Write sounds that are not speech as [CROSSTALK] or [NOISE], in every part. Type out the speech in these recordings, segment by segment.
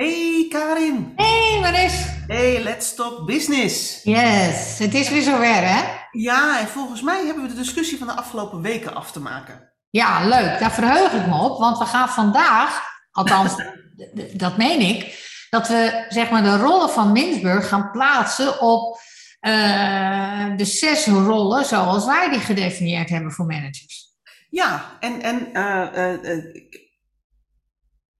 Hey Karin! Hey Maris! Hey, let's talk business! Yes, het is weer zover hè? Ja, en volgens mij hebben we de discussie van de afgelopen weken af te maken. Ja, leuk. Daar verheug ik me op, want we gaan vandaag, althans, [LAUGHS] dat meen ik, dat we zeg maar de rollen van Mintzburg gaan plaatsen op uh, de zes rollen zoals wij die gedefinieerd hebben voor managers. Ja, en, en uh, uh,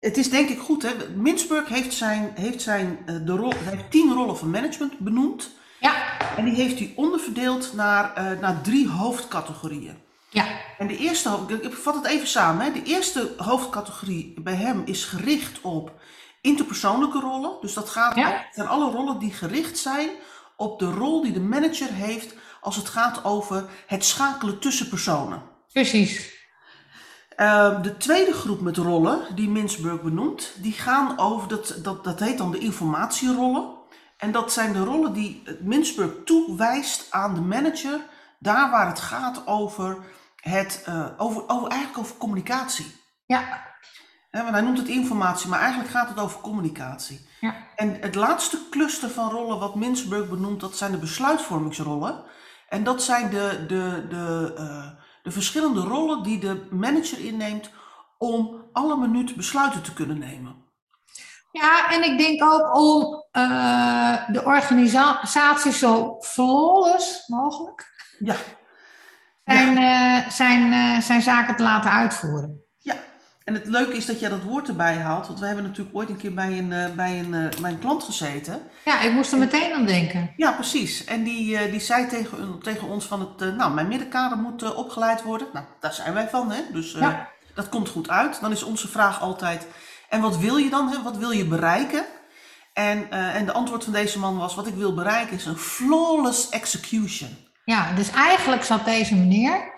het is denk ik goed. Hè? Mintzburg heeft, zijn, heeft, zijn, de rol, hij heeft tien rollen van management benoemd. Ja. En die heeft hij onderverdeeld naar, naar drie hoofdcategorieën. Ja. En de eerste, ik vat het even samen. Hè? De eerste hoofdcategorie bij hem is gericht op interpersoonlijke rollen. Dus dat gaat ja. zijn alle rollen die gericht zijn op de rol die de manager heeft als het gaat over het schakelen tussen personen. Precies. Uh, de tweede groep met rollen, die Mintzburg benoemt, die gaan over, dat, dat, dat heet dan de informatierollen. En dat zijn de rollen die Mintzburg toewijst aan de manager, daar waar het gaat over, het, uh, over, over, eigenlijk over communicatie. Ja. He, want hij noemt het informatie, maar eigenlijk gaat het over communicatie. Ja. En het laatste cluster van rollen wat Mintzburg benoemt, dat zijn de besluitvormingsrollen. En dat zijn de, de, de, uh, de verschillende rollen die de manager inneemt om alle minuut besluiten te kunnen nemen. Ja, en ik denk ook om uh, de organisatie zo flawless mogelijk ja. zijn. Uh, zijn, uh, zijn zaken te laten uitvoeren. En het leuke is dat jij dat woord erbij haalt, want we hebben natuurlijk ooit een keer bij een, bij een, bij een klant gezeten. Ja, ik moest er meteen aan denken. Ja, precies. En die, die zei tegen, tegen ons van het, nou, mijn middenkader moet opgeleid worden. Nou, daar zijn wij van, hè. Dus ja. dat komt goed uit. Dan is onze vraag altijd, en wat wil je dan? Hè? Wat wil je bereiken? En, uh, en de antwoord van deze man was: wat ik wil bereiken is een flawless execution. Ja, dus eigenlijk zat deze meneer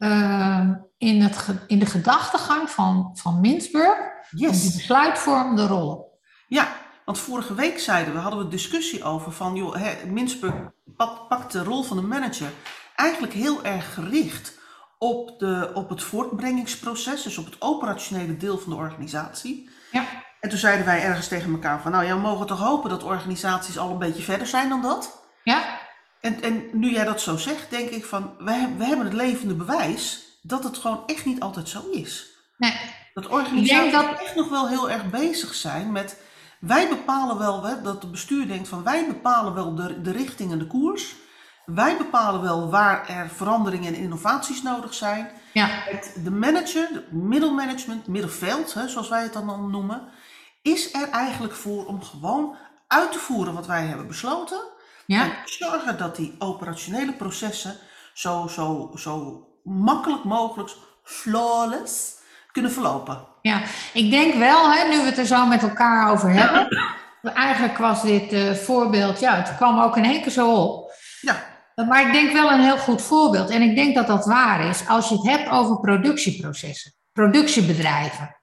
uh, in, het, in de gedachtegang van, van Mintzburg yes. die besluitvormende rollen. Ja, want vorige week zeiden we, hadden we een discussie over van, joh, Mintzburg pakt, pakt de rol van de manager eigenlijk heel erg gericht op, de, op het voortbrengingsproces, dus op het operationele deel van de organisatie. Ja. En toen zeiden wij ergens tegen elkaar van, nou ja, we mogen toch hopen dat organisaties al een beetje verder zijn dan dat. Ja. En, en nu jij dat zo zegt, denk ik van, we, hebben, we hebben het levende bewijs dat het gewoon echt niet altijd zo is. Nee. Dat organisaties dat... echt nog wel heel erg bezig zijn met, wij bepalen wel, hè, dat het bestuur denkt van, wij bepalen wel de, de richting en de koers. Wij bepalen wel waar er veranderingen en innovaties nodig zijn. Ja. Het, de manager, het middelmanagement, middenveld, hè, zoals wij het dan noemen, is er eigenlijk voor om gewoon uit te voeren wat wij hebben besloten. Ja. En zorgen dat die operationele processen zo, zo, zo makkelijk mogelijk, flawless, kunnen verlopen. Ja, ik denk wel, hè, nu we het er zo met elkaar over hebben. Eigenlijk was dit uh, voorbeeld, ja, het kwam ook in één keer zo op. Ja. Maar ik denk wel een heel goed voorbeeld. En ik denk dat dat waar is als je het hebt over productieprocessen, productiebedrijven.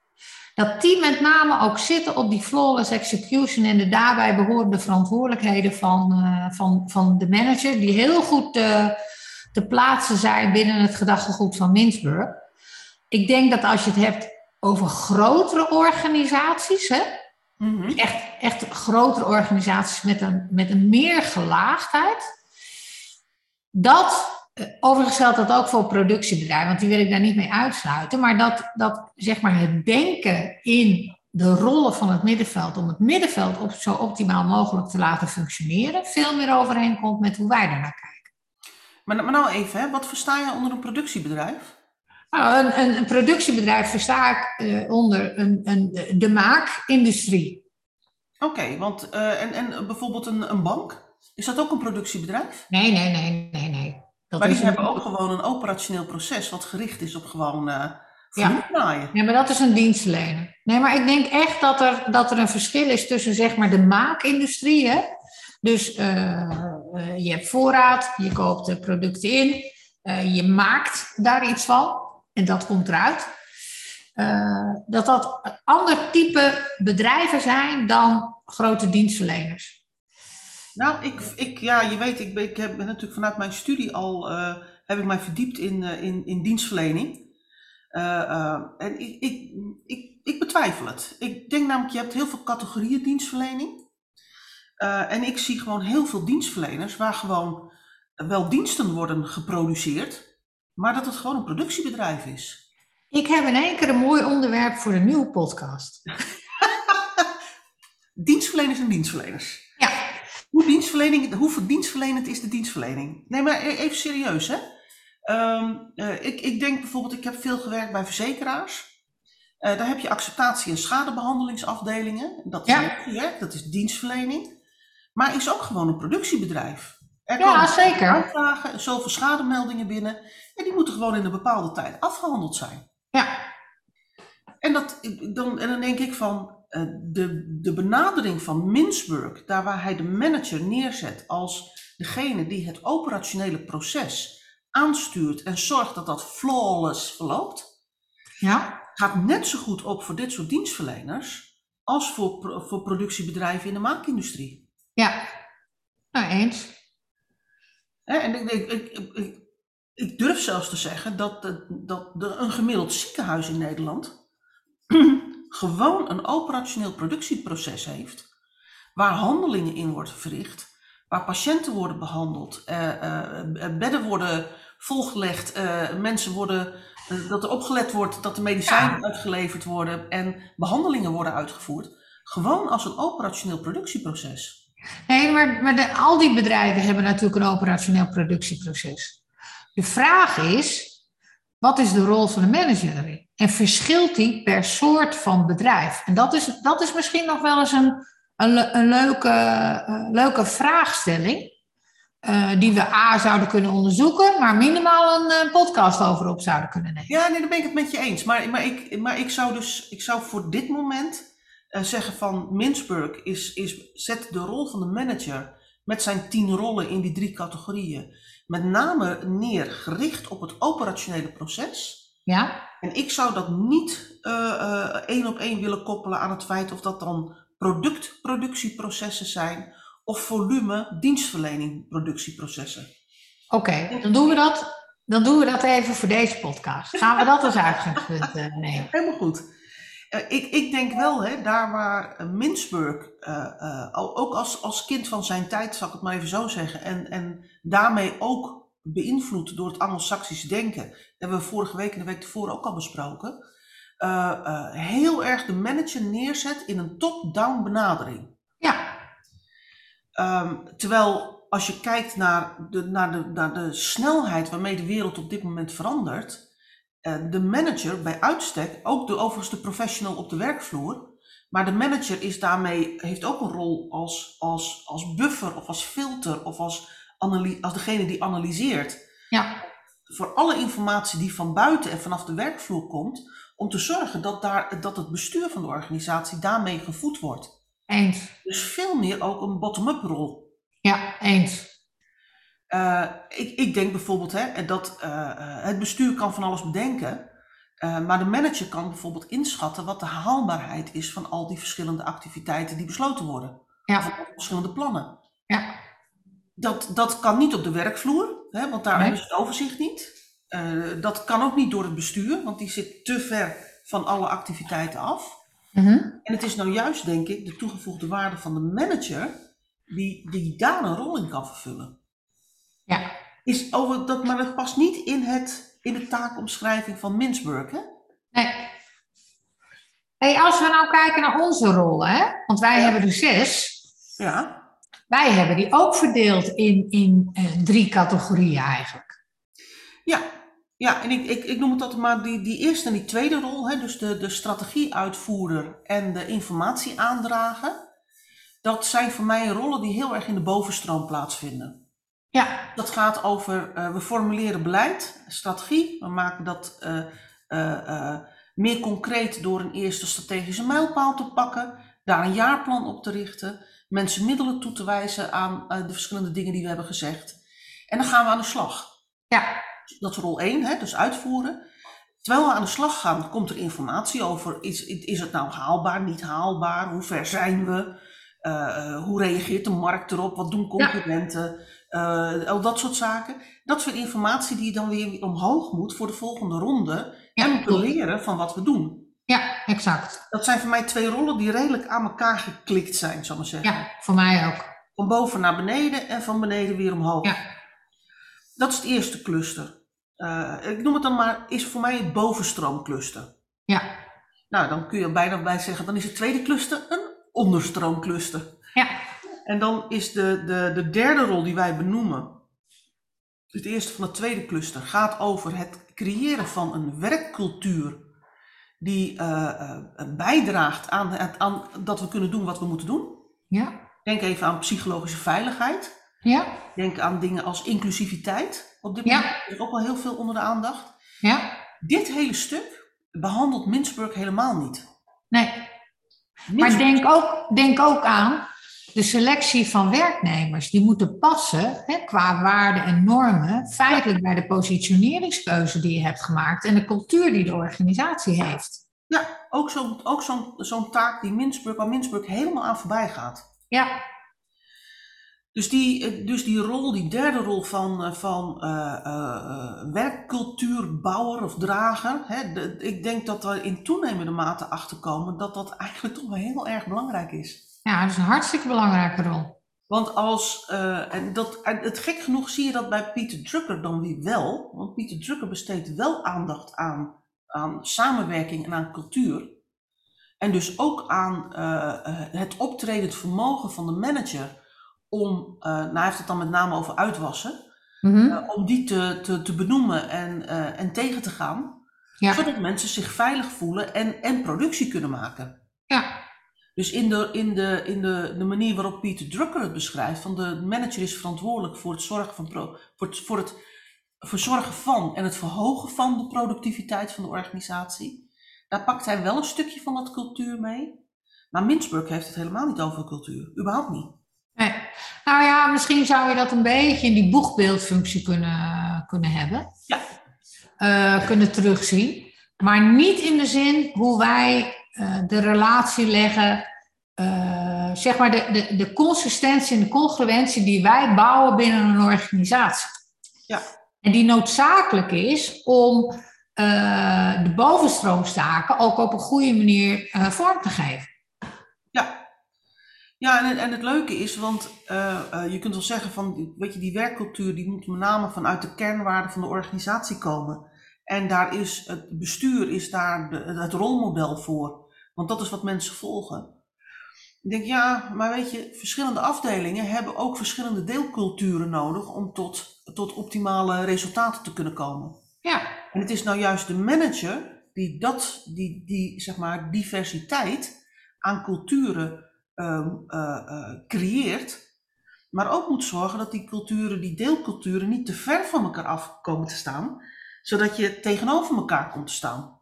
Dat die met name ook zitten op die flawless execution en de daarbij behorende verantwoordelijkheden van, uh, van, van de manager, die heel goed te, te plaatsen zijn binnen het gedachtegoed van Mintzburg. Ik denk dat als je het hebt over grotere organisaties, hè, Mm -hmm. echt, echt grotere organisaties met een, met een meer gelaagdheid, dat, overigens geldt dat ook voor productiebedrijven, want die wil ik daar niet mee uitsluiten, maar dat, dat zeg maar het denken in de rollen van het middenveld, om het middenveld op, zo optimaal mogelijk te laten functioneren, veel meer overeenkomt met hoe wij daarnaar kijken. Maar, maar nou even, hè, wat versta je onder een productiebedrijf? Nou, een, een, een, productiebedrijf versta ik uh, onder een, een, de maakindustrie. Oké, okay, want uh, en, en bijvoorbeeld een, een bank, is dat ook een productiebedrijf? Nee, nee, nee, nee, nee. Dat maar die hebben ook gewoon een operationeel proces wat gericht is op gewoon uh, ja. draaien. Ja, maar dat is een dienstverlener. Nee, maar ik denk echt dat er, dat er een verschil is tussen zeg maar de maakindustrie. Hè? Dus uh, uh, je hebt voorraad, je koopt de producten in, je maakt daar iets van en dat komt eruit. dat dat een ander type bedrijven zijn dan grote dienstverleners. Nou, ik, ik, ja, je weet, ik ben, ik heb, ben natuurlijk vanuit mijn studie al, uh, heb ik mij verdiept in, uh, in, in dienstverlening. Uh, en ik, ik, ik ik betwijfel het. Ik denk namelijk, je hebt heel veel categorieën dienstverlening. En ik zie gewoon heel veel dienstverleners waar gewoon wel diensten worden geproduceerd, maar dat het gewoon een productiebedrijf is. Ik heb in één keer een mooi onderwerp voor een nieuwe podcast. [LAUGHS] dienstverleners en dienstverleners. Hoe, dienstverlening, hoe dienstverlenend is de dienstverlening? Nee, maar e-, even serieus, hè? Um, uh, ik, ik denk bijvoorbeeld, ik heb veel gewerkt bij verzekeraars. Uh, daar heb je acceptatie- en schadebehandelingsafdelingen. Dat is ja. dat is dienstverlening. Maar is ook gewoon een productiebedrijf. Er ja, zeker. Aanvragen, zoveel schademeldingen binnen. En die moeten gewoon in een bepaalde tijd afgehandeld zijn. Ja. En, dat, dan, en dan denk ik van, de, de benadering van Minsburg, daar waar hij de manager neerzet als degene die het operationele proces aanstuurt en zorgt dat dat flawless verloopt, ja. gaat net zo goed op voor dit soort dienstverleners als voor, voor productiebedrijven in de maakindustrie. Ja, nou eens. En ik, ik, ik, ik, durf zelfs te zeggen dat, dat een gemiddeld ziekenhuis in Nederland [CLEARS THROAT] gewoon een operationeel productieproces heeft, waar handelingen in worden verricht, waar patiënten worden behandeld, eh, eh, bedden worden volgelegd, eh, mensen worden, eh, dat er opgelet wordt dat de medicijnen uitgeleverd worden en behandelingen worden uitgevoerd. Gewoon als een operationeel productieproces. Nee, maar, maar de, al die bedrijven hebben natuurlijk een operationeel productieproces. De vraag is, wat is de rol van de manager erin? En verschilt die per soort van bedrijf? En dat is, dat is misschien nog wel eens een, een, een leuke, uh, leuke vraagstelling. Uh, die we A zouden kunnen onderzoeken, maar minimaal een uh, podcast over op zouden kunnen nemen. Ja, nee, ben ik het met je eens. Maar, maar, ik, maar ik zou dus ik zou voor dit moment zeggen van Minsburg is, is, zet de rol van de manager met zijn tien rollen in die drie categorieën met name neer gericht op het operationele proces. Ja. En ik zou dat niet één op één willen koppelen aan het feit of dat dan productproductieprocessen zijn of volume dienstverlening productieprocessen. Oké, dan doen we dat. Dan doen we dat even voor deze podcast. Gaan we dat als uitgangspunt uh, [LAUGHS] nemen? Helemaal goed. Uh, ik, ik denk wel, hè, daar waar uh, Minsburg, ook als, als kind van zijn tijd, zal ik het maar even zo zeggen, en, en daarmee ook beïnvloed door het Anglo-Saxisch denken, hebben we vorige week en de week tevoren ook al besproken, heel erg de manager neerzet in een top-down benadering. Ja. Um, terwijl als je kijkt naar de, naar, de, naar de snelheid waarmee de wereld op dit moment verandert, uh, de manager bij uitstek, ook de, overigens de professional op de werkvloer, maar de manager is daarmee, heeft ook een rol als, als, als buffer of als filter of als, als degene die analyseert. Ja. Voor alle informatie die van buiten en vanaf de werkvloer komt, om te zorgen dat, daar, dat het bestuur van de organisatie daarmee gevoed wordt. Eens. Dus veel meer ook een bottom-up rol. Ja, eens. Uh, ik, ik denk bijvoorbeeld hè, dat uh, het bestuur kan van alles bedenken, uh, maar de manager kan bijvoorbeeld inschatten wat de haalbaarheid is van al die verschillende activiteiten die besloten worden. Ja. Van verschillende plannen. Ja. Dat, dat kan niet op de werkvloer, hè, want daar nee. hebben ze het overzicht niet. dat kan ook niet door het bestuur, want die zit te ver van alle activiteiten af. Mm -hmm. En het is nou juist, denk ik, de toegevoegde waarde van de manager die, die daar een rol in kan vervullen. Ja. Is over, dat, maar dat past niet in, het, in de taakomschrijving van Minsburg, hè? Nee. Hey, als we nou kijken naar onze rollen, hè? want wij ja. hebben er zes. Ja. Wij hebben die ook verdeeld in, in uh, drie categorieën eigenlijk. Ja, ja, en ik, ik, ik noem het altijd maar die, die eerste en die tweede rol, hè, dus de, de strategieuitvoerder en de informatie aandragen. Dat zijn voor mij rollen die heel erg in de bovenstroom plaatsvinden. Ja. Dat gaat over, uh, we formuleren beleid, strategie. We maken dat uh, uh, meer concreet door een eerste strategische mijlpaal te pakken. Daar een jaarplan op te richten. Mensen middelen toe te wijzen aan de verschillende dingen die we hebben gezegd. En dan gaan we aan de slag. Ja. Dat is rol 1, hè, dus uitvoeren. Terwijl we aan de slag gaan, komt er informatie over: is, is het nou haalbaar, niet haalbaar? Hoe ver zijn we? Uh, hoe reageert de markt erop? Wat doen concurrenten? Ja. Uh, al dat soort zaken. Dat soort informatie die dan weer omhoog moet voor de volgende ronde. Ja, en om te leren van wat we doen. Ja, exact. Dat zijn voor mij twee rollen die redelijk aan elkaar geklikt zijn, zal ik maar zeggen. Ja, voor mij ook. Van boven naar beneden en van beneden weer omhoog. Ja. Dat is het eerste cluster. Uh, ik noem het dan maar, is voor mij het bovenstroomcluster. Ja. Nou, dan kun je er bijna bij zeggen, dan is het tweede cluster een onderstroomcluster. Ja. En dan is de, de, de derde rol die wij benoemen, het eerste van het tweede cluster, gaat over het creëren van een werkcultuur die uh, uh, bijdraagt aan, het, aan dat we kunnen doen wat we moeten doen. Ja. Denk even aan psychologische veiligheid. Ja. Denk aan dingen als inclusiviteit. Op dit moment Ja. is ook wel heel veel onder de aandacht. Ja. Dit hele stuk behandelt Mintzburg helemaal niet. Nee. Maar denk ook, denk ook aan de selectie van werknemers. Die moeten passen hè, qua waarden en normen feitelijk bij de positioneringskeuze die je hebt gemaakt en de cultuur die de organisatie heeft. Ja, ook zo'n ook zo'n zo'n taak die Mintzburg, waar Mintzburg helemaal aan voorbij gaat. Ja, Dus die, eh, dus die rol, die derde rol van, eh, van eh, werkcultuurbouwer of drager, hè, de- ik denk dat we in toenemende mate achterkomen dat dat eigenlijk toch wel heel erg belangrijk is. Ja, dat is een hartstikke belangrijke rol. Want als, eh, en dat, en het gek genoeg zie je dat bij Pieter Drucker dan weer wel, want Pieter Drucker besteedt wel aandacht aan, aan samenwerking en aan cultuur. En dus ook aan eh, het optredend vermogen van de manager om, nou hij heeft het dan met name over uitwassen, Mhm. om die te, te, te benoemen en, en tegen te gaan, Ja, zodat mensen zich veilig voelen en, en productie kunnen maken. ja, Dus in, de, in, de, in de, de manier waarop Peter Drucker het beschrijft, van de manager is verantwoordelijk voor het zorgen van, pro, voor het, voor het verzorgen van en het verhogen van de productiviteit van de organisatie. Daar pakt hij wel een stukje van dat cultuur mee. Maar Mintzburg heeft het helemaal niet over cultuur, überhaupt niet. nee. Nou ja, misschien zou je dat een beetje in die boegbeeldfunctie kunnen, kunnen hebben. Ja. Eh, kunnen terugzien. Maar niet in de zin hoe wij eh, de relatie leggen, eh, zeg maar de, de, de consistentie en de congruentie die wij bouwen binnen een organisatie. Ja. En die noodzakelijk is om eh, de bovenstroomstaken ook op een goede manier vorm te geven. Ja. Ja, en, het- en het leuke is, want je kunt wel zeggen van, weet je, die werkcultuur die moet met name vanuit de kernwaarden van de organisatie komen. En daar is het bestuur is daar het rolmodel voor, want dat is wat mensen volgen. Ik denk, ja, maar weet je, verschillende afdelingen hebben ook verschillende deelculturen nodig om tot, tot optimale resultaten te kunnen komen. Ja, En het is nou juist de manager die dat, die, die zeg maar, diversiteit aan culturen ehm, eh, eh, creëert, maar ook moet zorgen dat die culturen, die deelculturen, niet te ver van elkaar af komen te staan, zodat je tegenover elkaar komt te staan.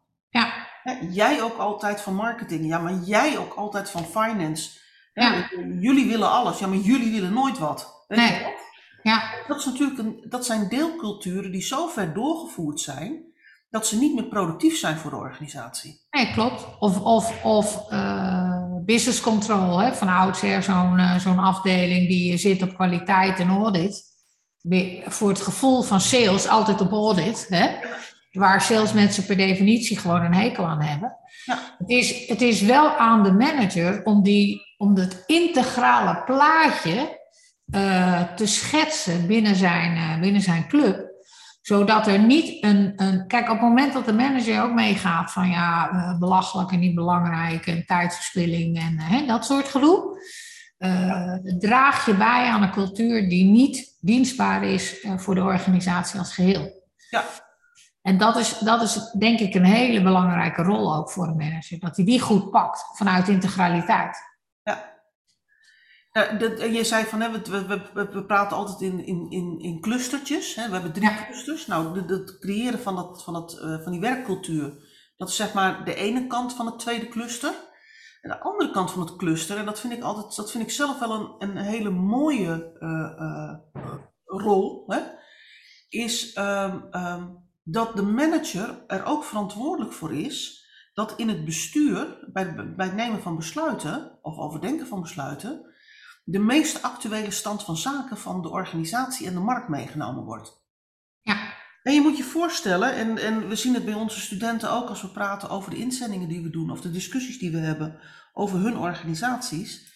Hè, jij ook altijd van marketing, ja, maar jij ook altijd van finance. Ja. Jullie willen alles, ja, maar jullie willen nooit wat. Weet Nee. je ja. Dat, is natuurlijk een, dat zijn deelculturen die zo ver doorgevoerd zijn dat ze niet meer productief zijn voor de organisatie. Nee, klopt. Of, of, of eh, business control, hè, van oudsher zo'n eh, zo'n afdeling die zit op kwaliteit en audit. Voor het gevoel van sales altijd op audit, hè, waar salesmensen per definitie gewoon een hekel aan hebben. Ja. Het, is, het is wel aan de manager om, die, om het integrale plaatje eh, te schetsen binnen zijn, eh, binnen zijn club zodat er niet een, een. Kijk, op het moment dat de manager ook meegaat van ja, eh, belachelijk en niet belangrijk en tijdverspilling en hè, dat soort gedoe. eh, draag je bij aan een cultuur die niet dienstbaar is voor de organisatie als geheel. Ja. En dat is, dat is denk ik een hele belangrijke rol ook voor een manager. Dat hij die goed pakt vanuit integraliteit. Ja, dat- en je zei van, hè, we, we, we, praten altijd in, in, in, in clustertjes. Hè? We hebben drie Ja. clusters. Nou, het creëren van, dat, van, dat, eh, van die werkcultuur, dat is zeg maar de ene kant van het tweede cluster. En de andere kant van het cluster, en dat vind ik, altijd, dat vind ik zelf wel een, een hele mooie eh, eh, rol, hè? is ehm, ehm, dat de manager er ook verantwoordelijk voor is dat in het bestuur, bij, bij het nemen van besluiten, of overdenken van besluiten, de meest actuele stand van zaken van de organisatie en de markt meegenomen wordt. Ja. En je moet je voorstellen, en, en we zien het bij onze studenten ook als we praten over de inzendingen die we doen of de discussies die we hebben over hun organisaties,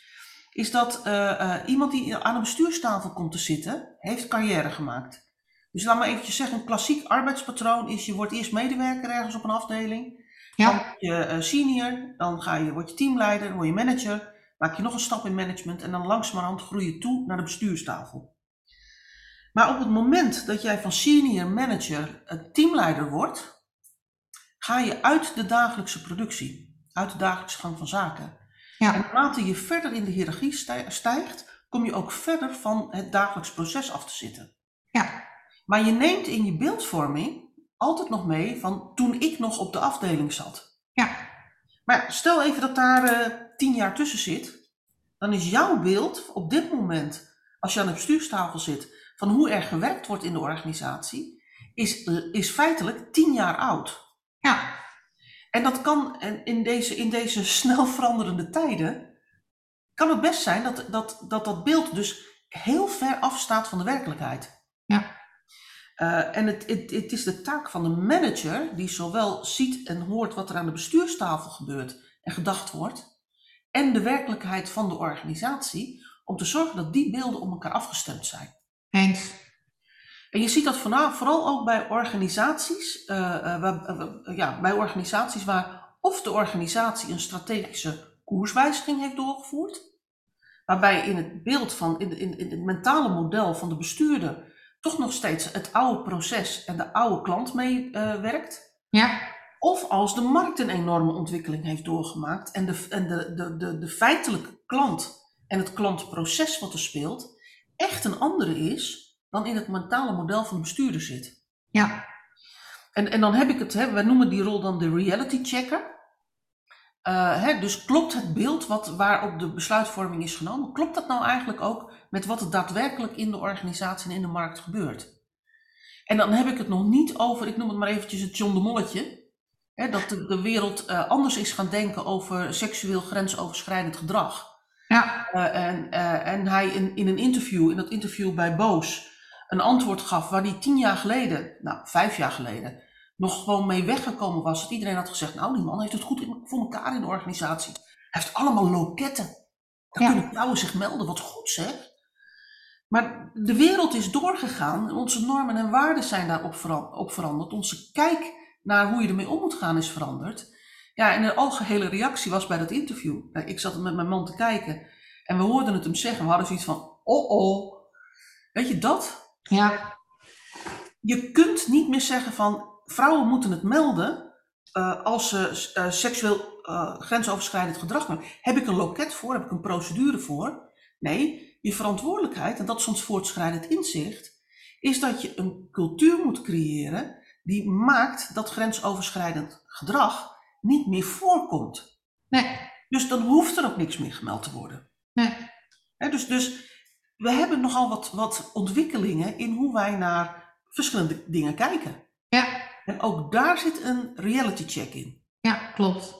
is dat uh, uh, iemand die aan een bestuurstafel komt te zitten, heeft carrière gemaakt. Dus laat maar eventjes zeggen, een klassiek arbeidspatroon is je wordt eerst medewerker ergens op een afdeling, ja. dan word je uh, senior, dan ga je, word je teamleider, dan word je manager, maak je nog een stap in management en dan langzamerhand groei je toe naar de bestuurstafel. Maar op het moment dat jij van senior manager een teamleider wordt, ga je uit de dagelijkse productie, uit de dagelijkse gang van zaken. Ja. En naarmate je verder in de hiërarchie stijgt, kom je ook verder van het dagelijks proces af te zitten. Ja. Maar je neemt in je beeldvorming altijd nog mee van toen ik nog op de afdeling zat. Ja. Maar stel even dat daar uh, tien jaar tussen zit, dan is jouw beeld op dit moment, als je aan de bestuurstafel zit, van hoe er gewerkt wordt in de organisatie, is, is feitelijk tien jaar oud. Ja. En dat kan in deze, in deze [LAUGHS] snel veranderende tijden, kan het best zijn dat dat, dat, dat beeld dus heel ver afstaat van de werkelijkheid. Ja. Uh, en het, het, het is de taak van de manager, die zowel ziet en hoort wat er aan de bestuurstafel gebeurt en gedacht wordt, en de werkelijkheid van de organisatie, om te zorgen dat die beelden op elkaar afgestemd zijn. Eens. En je ziet dat vooral ook bij organisaties, uh, uh, ja, bij organisaties waar of de organisatie een strategische koerswijziging heeft doorgevoerd, waarbij in het beeld van, in, in, in het mentale model van de bestuurder toch nog steeds het oude proces en de oude klant meewerkt. ja. Of als de markt een enorme ontwikkeling heeft doorgemaakt en de, en de, de, de, de feitelijke klant en het klantproces wat er speelt, echt een andere is dan in het mentale model van de bestuurder zit. Ja. En, en dan heb ik het, hè, wij noemen die rol dan de reality checker. Uh, hè, dus klopt het beeld wat, waarop de besluitvorming is genomen, klopt dat nou eigenlijk ook met wat er daadwerkelijk in de organisatie en in de markt gebeurt? En dan heb ik het nog niet over, ik noem het maar eventjes het John de Molletje, hè, dat de, de wereld uh, anders is gaan denken over seksueel grensoverschrijdend gedrag. Ja. Uh, en, en hij in, in een interview, in dat interview bij Boos, een antwoord gaf waar hij tien jaar geleden, nou vijf jaar geleden, nog gewoon mee weggekomen was. Dat iedereen had gezegd, nou die man heeft het goed voor elkaar in de organisatie. Hij heeft allemaal loketten. Daar ja. kunnen vrouwen zich melden, wat goed zeg. Maar de wereld is doorgegaan, onze normen en waarden zijn daarop op veranderd. Onze kijk naar hoe je ermee om moet gaan is veranderd. Ja, en de algehele reactie was bij dat interview. Nou, ik zat met mijn man te kijken en we hoorden het hem zeggen. We hadden zoiets van, oh oh, weet je dat? Ja. Je kunt niet meer zeggen van vrouwen moeten het melden uh, als ze uh, seksueel uh, grensoverschrijdend gedrag hebben. Heb ik een loket voor? Heb ik een procedure voor? Nee, je verantwoordelijkheid, en dat is ons voortschrijdend inzicht, is dat je een cultuur moet creëren die maakt dat grensoverschrijdend gedrag niet meer voorkomt. Nee. Dus dan hoeft er ook niks meer gemeld te worden. Nee. He, dus, dus we hebben nogal wat, wat ontwikkelingen in hoe wij naar verschillende dingen kijken. Ja. En ook daar zit een reality check in. Ja, klopt.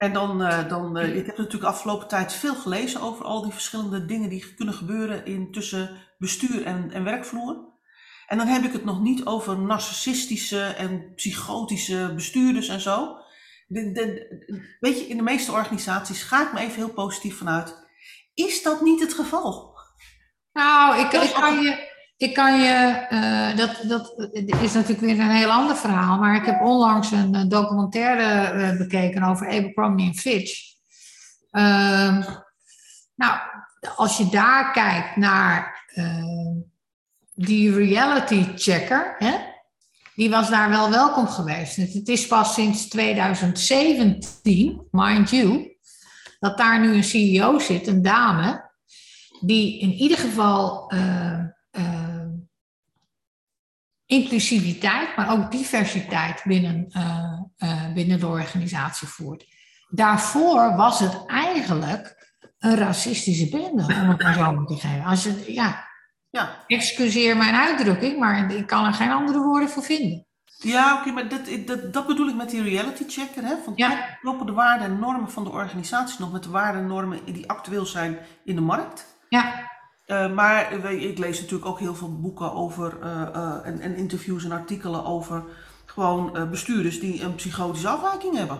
En dan, uh, dan uh, ik heb natuurlijk de afgelopen tijd veel gelezen over al die verschillende dingen die kunnen gebeuren in, tussen bestuur en, en werkvloer. En dan heb ik het nog niet over narcissistische en psychotische bestuurders en zo. De, de, weet je, in de meeste organisaties ga ik me even heel positief vanuit. Is dat niet het geval? Nou, ik, ik kan je. Ik kan je, uh, dat, dat is natuurlijk weer een heel ander verhaal, maar ik heb onlangs een documentaire uh, bekeken over Abercrombie en Fitch. Uh, nou, als je daar kijkt naar ehm, die reality checker, hè, die was daar wel welkom geweest. Het is pas sinds 2017, mind you, dat daar nu een CEO zit, een dame, die in ieder geval uh, inclusiviteit, maar ook diversiteit binnen, uh, binnen de organisatie voert. Daarvoor was het eigenlijk een racistische bende, om het maar zo te geven. Als je, ja, ja. Excuseer mijn uitdrukking, maar ik kan er geen andere woorden voor vinden. Ja, oké, maar dat, dat, dat, bedoel ik met die reality checker. Hè? Van ja. Kloppen de waarden en normen van de organisatie nog met de waarden en normen die actueel zijn in de markt? Ja. Uh, maar ik lees natuurlijk ook heel veel boeken over uh, en, en, interviews en artikelen over gewoon bestuurders die een psychotische afwijking hebben.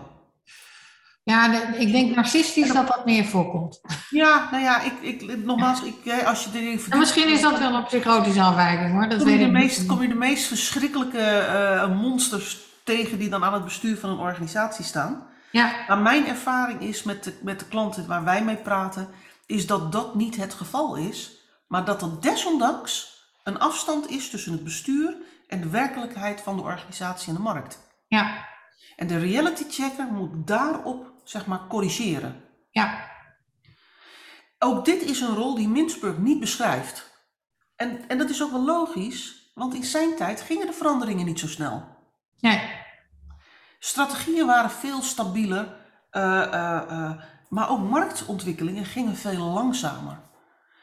Ja, ik denk narcistisch dat dat meer voorkomt. Ja, nou ja, ik, ik, nogmaals, ik, als je erin. Misschien is dat wel een psychotische afwijking hoor. Dat kom, je de meest, kom je de meest verschrikkelijke monsters tegen die dan aan het bestuur van een organisatie staan. Ja. Maar mijn ervaring is met de, met de klanten waar wij mee praten, is dat dat niet het geval is, maar dat er desondanks een afstand is tussen het bestuur en de werkelijkheid van de organisatie en de markt. Ja. En de reality checker moet daarop, zeg maar, corrigeren. Ja. Ook dit is een rol die Mintzberg niet beschrijft. En, en dat is ook wel logisch, want in zijn tijd gingen de veranderingen niet zo snel. Nee. Strategieën waren veel stabieler, uh, uh, uh, maar ook marktontwikkelingen gingen veel langzamer.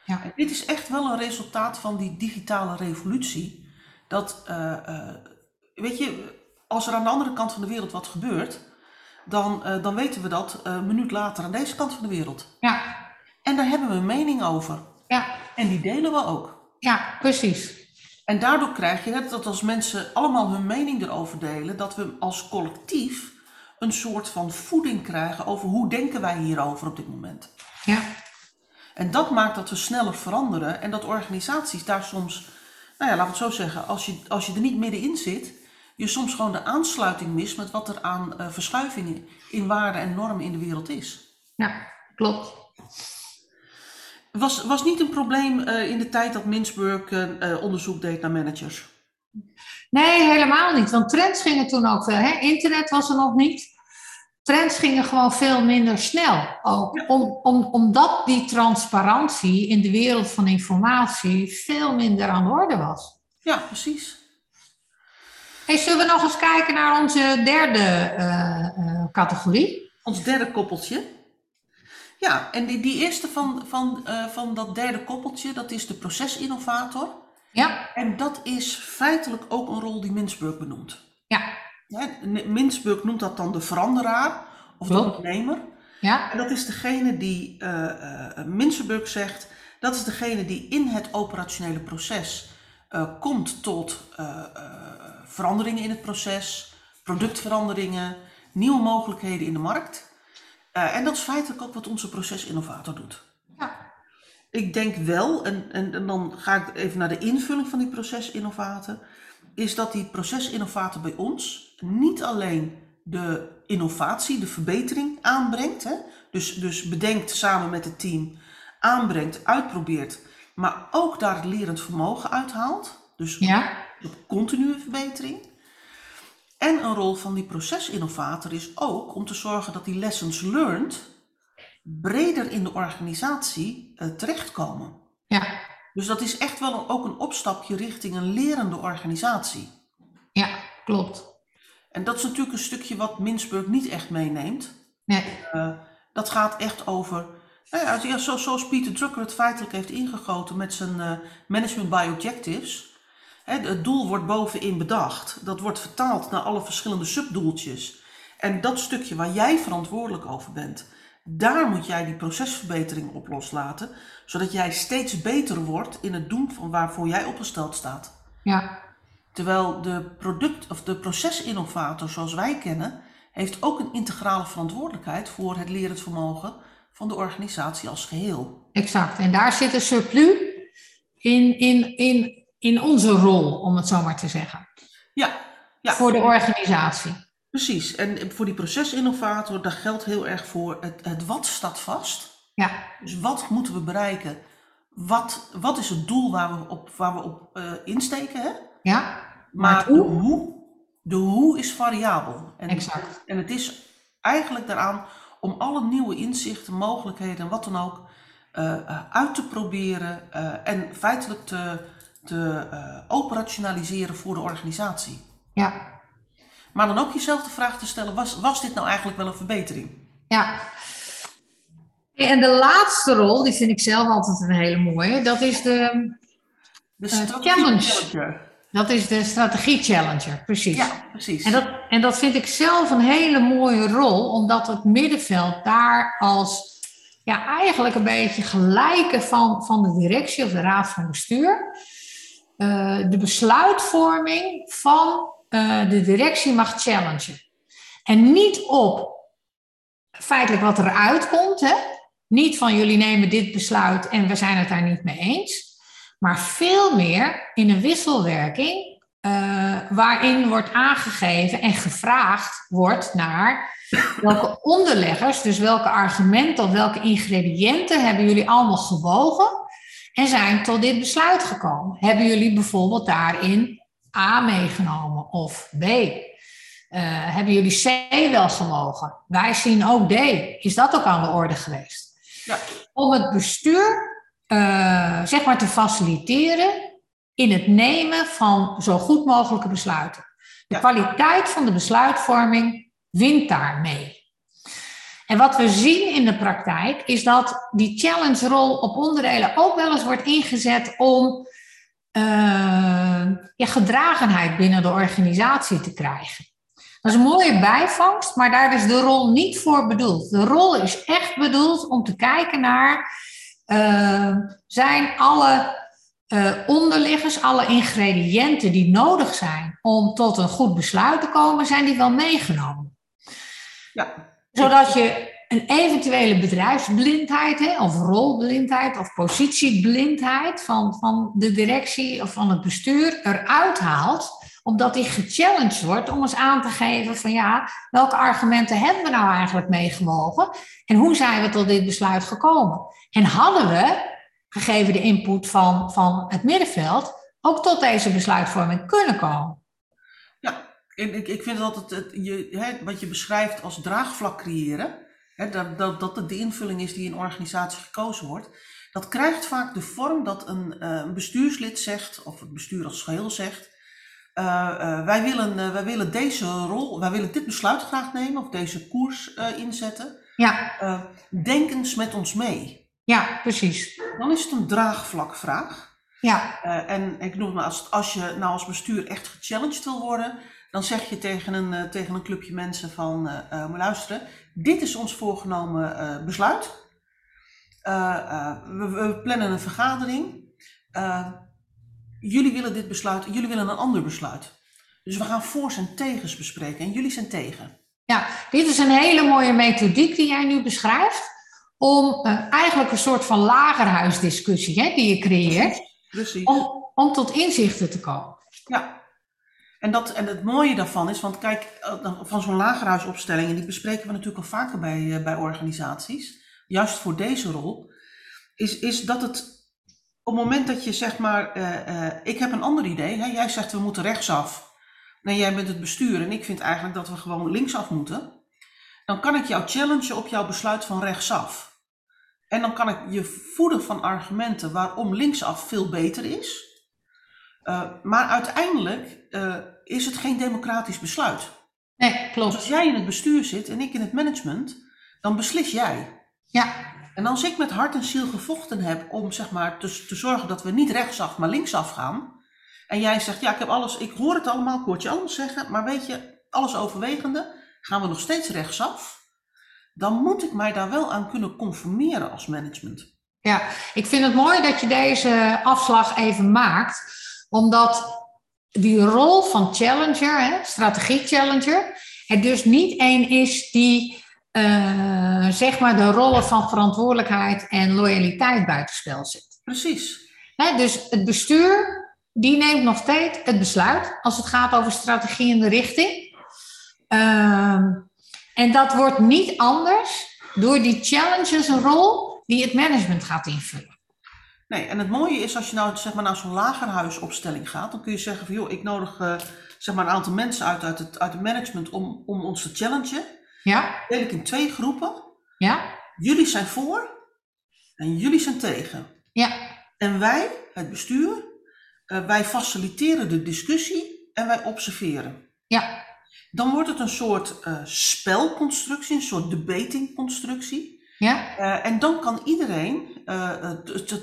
Ja. En dit is echt wel een resultaat van die digitale revolutie. Dat, weet je, als er aan de andere kant van de wereld wat gebeurt, dan, dan weten we dat een minuut later aan deze kant van de wereld. Ja. En daar hebben we een mening over. Ja. En die delen we ook. Ja, precies. En daardoor krijg je dat als mensen allemaal hun mening erover delen, dat we als collectief een soort van voeding krijgen over hoe denken wij hierover op dit moment. Ja. En dat maakt dat we sneller veranderen en dat organisaties daar soms, nou ja, laat het zo zeggen, als je, als je er niet middenin zit, je soms gewoon de aansluiting mist met wat er aan uh, verschuivingen in waarden en normen in de wereld is. Ja, klopt. Was, was niet een probleem uh, in de tijd dat Mintzburg uh, onderzoek deed naar managers? Nee, helemaal niet. Want trends gingen toen ook. Hè? Internet was er nog niet. Trends gingen gewoon veel minder snel. Ook om, om, omdat die transparantie in de wereld van informatie veel minder aan de orde was. Ja, precies. Hey, zullen we nog eens kijken naar onze derde uh, categorie? Ons derde koppeltje. Ja, en die, die eerste van, van, uh, van dat derde koppeltje, dat is de procesinnovator. Ja. En dat is feitelijk ook een rol die Mintzburg benoemt. Ja. Mintzburg noemt dat dan de veranderaar of de ondernemer. Ja. En dat is degene die, uh, uh, Mintzburg zegt, dat is degene die in het operationele proces uh, komt tot veranderingen in het proces, productveranderingen, nieuwe mogelijkheden in de markt. En dat is feitelijk ook wat onze procesinnovator doet. Ja. Ik denk wel, en, en, en, dan ga ik even naar de invulling van die procesinnovator, is dat die procesinnovator bij ons niet alleen de innovatie, de verbetering aanbrengt, hè? Dus, dus bedenkt samen met het team, aanbrengt, uitprobeert, maar ook daar het lerend vermogen uithaalt. Dus ja. de continue verbetering. En een rol van die procesinnovator is ook om te zorgen dat die lessons learned breder in de organisatie uh, terechtkomen. Ja. Dus dat is echt wel ook een opstapje richting een lerende organisatie. Ja, klopt. En dat is natuurlijk een stukje wat Mintzburg niet echt meeneemt. Nee. Uh, dat gaat echt over, nou ja, zoals Peter Drucker het feitelijk heeft ingegoten met zijn uh, Management by Objectives het doel wordt bovenin bedacht. Dat wordt vertaald naar alle verschillende subdoeltjes. En dat stukje waar jij verantwoordelijk over bent, daar moet jij die procesverbetering op loslaten, zodat jij steeds beter wordt in het doen van waarvoor jij opgesteld staat. Ja. Terwijl de product of de procesinnovator zoals wij kennen, heeft ook een integrale verantwoordelijkheid voor het lerend vermogen van de organisatie als geheel. Exact. En daar zit een surplus in, in, in in onze rol, om het zo maar te zeggen. Ja. ja. Voor de organisatie. Precies. En voor die procesinnovator, daar geldt heel erg voor het, het wat staat vast. Ja. Dus wat moeten we bereiken? Wat, wat is het doel waar we op, waar we op uh, insteken? Hè? Ja. Maar, hoe? De, hoe, de hoe is variabel. En, exact. En het is eigenlijk daaraan om alle nieuwe inzichten, mogelijkheden en wat dan ook uh, uit te proberen uh, en feitelijk te te uh, operationaliseren voor de organisatie. Ja. Maar dan ook jezelf de vraag te stellen, was, was dit nou eigenlijk wel een verbetering? Ja. En de laatste rol, die vind ik zelf altijd een hele mooie, dat is de, de challenge. Dat is de strategie challenger, precies. Ja, precies. En dat, en dat vind ik zelf een hele mooie rol, omdat het middenveld daar als ja, eigenlijk een beetje gelijke van, van de directie of de raad van bestuur. Uh, de besluitvorming van uh, de directie mag challengen. En niet op feitelijk wat eruit komt. Hè? Niet van jullie nemen dit besluit en we zijn het daar niet mee eens. Maar veel meer in een wisselwerking uh, waarin wordt aangegeven en gevraagd wordt naar welke onderleggers, dus welke argumenten of welke ingrediënten hebben jullie allemaal gewogen en zijn tot dit besluit gekomen. Hebben jullie bijvoorbeeld daarin A meegenomen of B? Uh, hebben jullie C wel gewogen? Wij zien ook D. Is dat ook aan de orde geweest? Ja. Om het bestuur uh, zeg maar te faciliteren in het nemen van zo goed mogelijke besluiten. De kwaliteit van de besluitvorming wint daarmee. En wat we zien in de praktijk is dat die challenge-rol op onderdelen ook wel eens wordt ingezet om uh, ja, gedragenheid binnen de organisatie te krijgen. Dat is een mooie bijvangst, maar daar is de rol niet voor bedoeld. De rol is echt bedoeld om te kijken naar, uh, zijn alle uh, onderliggers, alle ingrediënten die nodig zijn om tot een goed besluit te komen, zijn die wel meegenomen? Ja. Zodat je een eventuele bedrijfsblindheid hè, of rolblindheid of positieblindheid van, van de directie of van het bestuur eruit haalt omdat die gechallenged wordt om eens aan te geven van ja, welke argumenten hebben we nou eigenlijk meegewogen en hoe zijn we tot dit besluit gekomen? En hadden we, gegeven de input van, van het middenveld, ook tot deze besluitvorming kunnen komen? Ja, ik, ik vind dat het, het je, hè, wat je beschrijft als draagvlak creëren, hè, dat, dat, dat het de invulling is die in een organisatie gekozen wordt, dat krijgt vaak de vorm dat een, een bestuurslid zegt, of het bestuur als geheel zegt, uh, wij, willen, wij willen deze rol, wij willen dit besluit graag nemen of deze koers inzetten. Ja. denk eens met ons mee. Ja, precies. Dan is het een draagvlakvraag. Ja. en ik noem maar, als, als je nou als bestuur echt gechallenged wil worden, dan zeg je tegen een, tegen een clubje mensen van, uh, luisteren, dit is ons voorgenomen besluit. We, we, plannen een vergadering jullie willen dit besluit, jullie willen een ander besluit. Dus we gaan voor's en tegens bespreken en jullie zijn tegen. Ja, dit is een hele mooie methodiek die jij nu beschrijft. Om uh, eigenlijk een soort van lagerhuisdiscussie hè, die je creëert. Precies. Om, om tot inzichten te komen. Ja, en, dat, en het mooie daarvan is, want kijk, eh, van zo'n lagerhuisopstelling, en die bespreken we natuurlijk al vaker bij, eh, bij organisaties, juist voor deze rol, is, is dat het op het moment dat je zeg maar, uh, uh, ik heb een ander idee, hè? jij zegt we moeten rechtsaf. Nee, jij bent het bestuur en ik vind eigenlijk dat we gewoon linksaf moeten. Dan kan ik jou challengen op jouw besluit van rechtsaf. En dan kan ik je voeden van argumenten waarom linksaf veel beter is. Uh, maar uiteindelijk is het geen democratisch besluit. Nee, klopt. Dus als jij in het bestuur zit en ik in het management, dan beslis jij. Ja. En als ik met hart en ziel gevochten heb om zeg maar, te, te zorgen dat we niet rechtsaf, maar linksaf gaan. En jij zegt, ja, ik heb alles, ik hoor het allemaal, ik hoor het je allemaal zeggen, maar weet je, alles overwegende, gaan we nog steeds rechtsaf. Dan moet ik mij daar wel aan kunnen conformeren als management. Ja, ik vind het mooi dat je deze afslag even maakt, omdat die rol van challenger, hè, strategie challenger, er dus niet één is die uh, zeg maar de rollen van verantwoordelijkheid en loyaliteit buitenspel zit. Precies. dus het bestuur, die neemt nog steeds het besluit als het gaat over strategie en de richting. Uh, en dat wordt niet anders door die challenges een rol die het management gaat invullen. Nee, en het mooie is als je nou zeg maar, naar zo'n lagerhuisopstelling gaat, dan kun je zeggen van joh, ik nodig uh, zeg maar, een aantal mensen uit, uit, het, uit het management om, om ons te challengen. Ja. Deel ik in twee groepen. Ja. Jullie zijn voor en jullie zijn tegen. Ja. En wij, het bestuur, uh, wij faciliteren de discussie en wij observeren. Ja. Dan wordt het een soort uh, spelconstructie, een soort debatingconstructie. Ja. Uh, en dan kan iedereen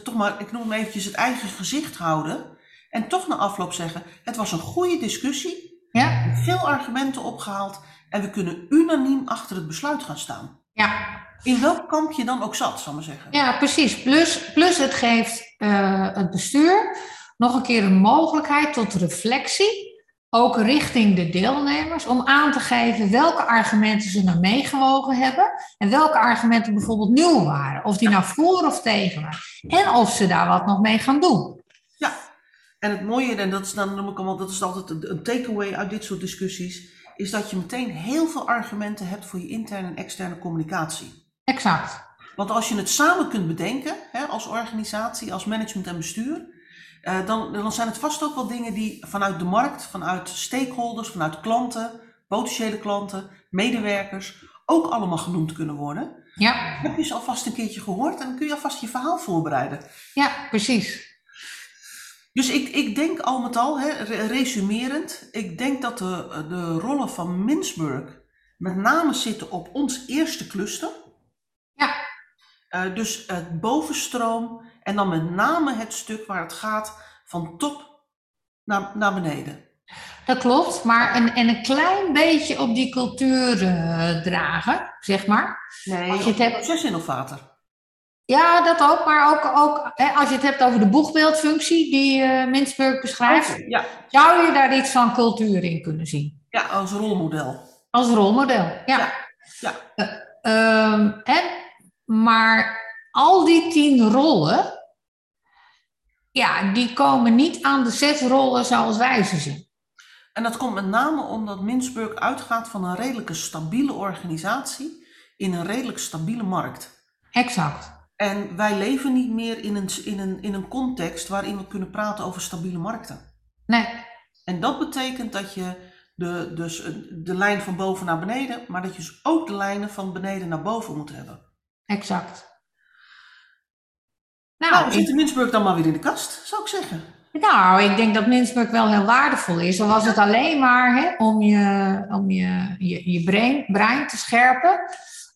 toch maar, ik noem hem eventjes, het eigen gezicht houden. En toch na afloop zeggen, het was een goede discussie. Ja. Veel argumenten opgehaald. En we kunnen unaniem achter het besluit gaan staan. Ja, In welk kamp je dan ook zat, zal ik maar zeggen. Ja, precies. Plus, plus het geeft uh, het bestuur nog een keer een mogelijkheid tot reflectie ook richting de deelnemers, om aan te geven welke argumenten ze nou meegewogen hebben en welke argumenten bijvoorbeeld nieuw waren. Of die nou voor of tegen waren. En of ze daar wat nog mee gaan doen. Ja, en het mooie, en dat is, dan noem ik allemaal, dat is altijd een takeaway uit dit soort discussies, is dat je meteen heel veel argumenten hebt voor je interne en externe communicatie. Exact. Want als je het samen kunt bedenken, hè, als organisatie, als management en bestuur, uh, dan, dan zijn het vast ook wel dingen die vanuit de markt, vanuit stakeholders, vanuit klanten, potentiële klanten, medewerkers, ook allemaal genoemd kunnen worden. Ja. Heb je ze alvast een keertje gehoord en dan kun je alvast je verhaal voorbereiden. Ja, precies. Dus ik, ik denk al met al, hè, resumerend, ik denk dat de, de rollen van Mintzburg met name zitten op ons eerste cluster. Ja. Uh, dus het bovenstroom en dan met name het stuk waar het gaat van top naar, naar beneden. Dat klopt, maar en, en een klein beetje op die cultuur uh, dragen, zeg maar. Nee, als je het hebt... procesinnovator. Ja, dat ook, maar ook, ook hè, als je het hebt over de boegbeeldfunctie die uh, Mintzburg beschrijft, okay, ja. zou je daar iets van cultuur in kunnen zien? Ja, als rolmodel. Als rolmodel, ja. ja. ja. Uh, um, hè, maar al die tien rollen, ja, die komen niet aan de zes rollen zoals wij ze zien. En dat komt met name omdat Mintzburg uitgaat van een redelijke stabiele organisatie in een redelijk stabiele markt. Exact. En wij leven niet meer in een, in een, in een context waarin we kunnen praten over stabiele markten. Nee. En dat betekent dat je de, dus de lijn van boven naar beneden, maar dat je dus ook de lijnen van beneden naar boven moet hebben. Exact. Nou, nou zit de Mintzburg dan maar weer in de kast, zou ik zeggen. Nou, ik denk dat Mintzburg wel heel waardevol is. Al was het alleen maar hè, om, je, om je, je, je brein, brein te scherpen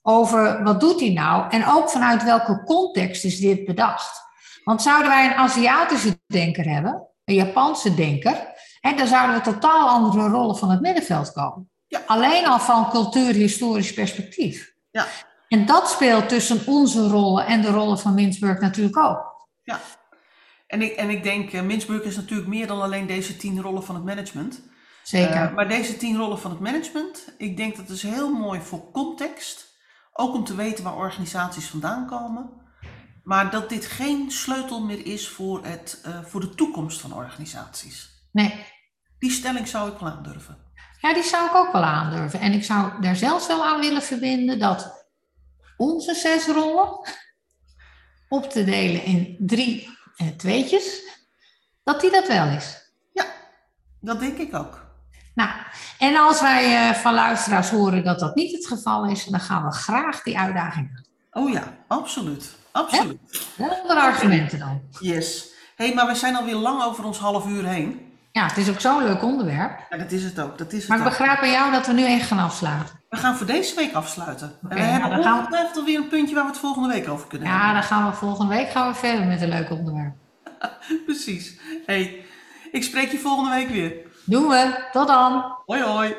over wat doet hij nou en ook vanuit welke context is dit bedacht. Want zouden wij een Aziatische denker hebben, een Japanse denker, hè, dan zouden we totaal andere rollen van het middenveld komen. Ja. Alleen al van cultuurhistorisch perspectief. Ja. En dat speelt tussen onze rollen en de rollen van Mintzburg natuurlijk ook. Ja, en ik, en ik denk, uh, Mintzburg is natuurlijk meer dan alleen deze tien rollen van het management. Zeker. Uh, maar deze tien rollen van het management, ik denk dat is heel mooi voor context. Ook om te weten waar organisaties vandaan komen. Maar dat dit geen sleutel meer is voor, het, uh, voor de toekomst van organisaties. Nee. Die stelling zou ik wel aandurven. Ja, die zou ik ook wel aandurven. En ik zou daar zelfs wel aan willen verbinden dat onze zes rollen op te delen in drie eh, tweetjes, dat die dat wel is. Ja, dat denk ik ook. Nou, en als wij uh, van luisteraars horen dat dat niet het geval is, dan gaan we graag die uitdaging aan. Oh ja, absoluut. Absoluut. Andere argumenten dan. Yes. Hé, hey, maar we zijn alweer lang over ons half uur heen. Ja, het is ook zo'n leuk onderwerp. Ja, dat is het ook. Dat is het maar ik ook. begrijp bij jou dat we nu echt gaan afsluiten. We gaan voor deze week afsluiten. Oké, en we hebben nou, dan gaan we- ongetwijfeld alweer een puntje waar we het volgende week over kunnen Ja, hebben. dan gaan we volgende week gaan we verder met een leuk onderwerp. [LAUGHS] Precies. hey, ik spreek je volgende week weer. Doen we. Tot dan. Hoi hoi.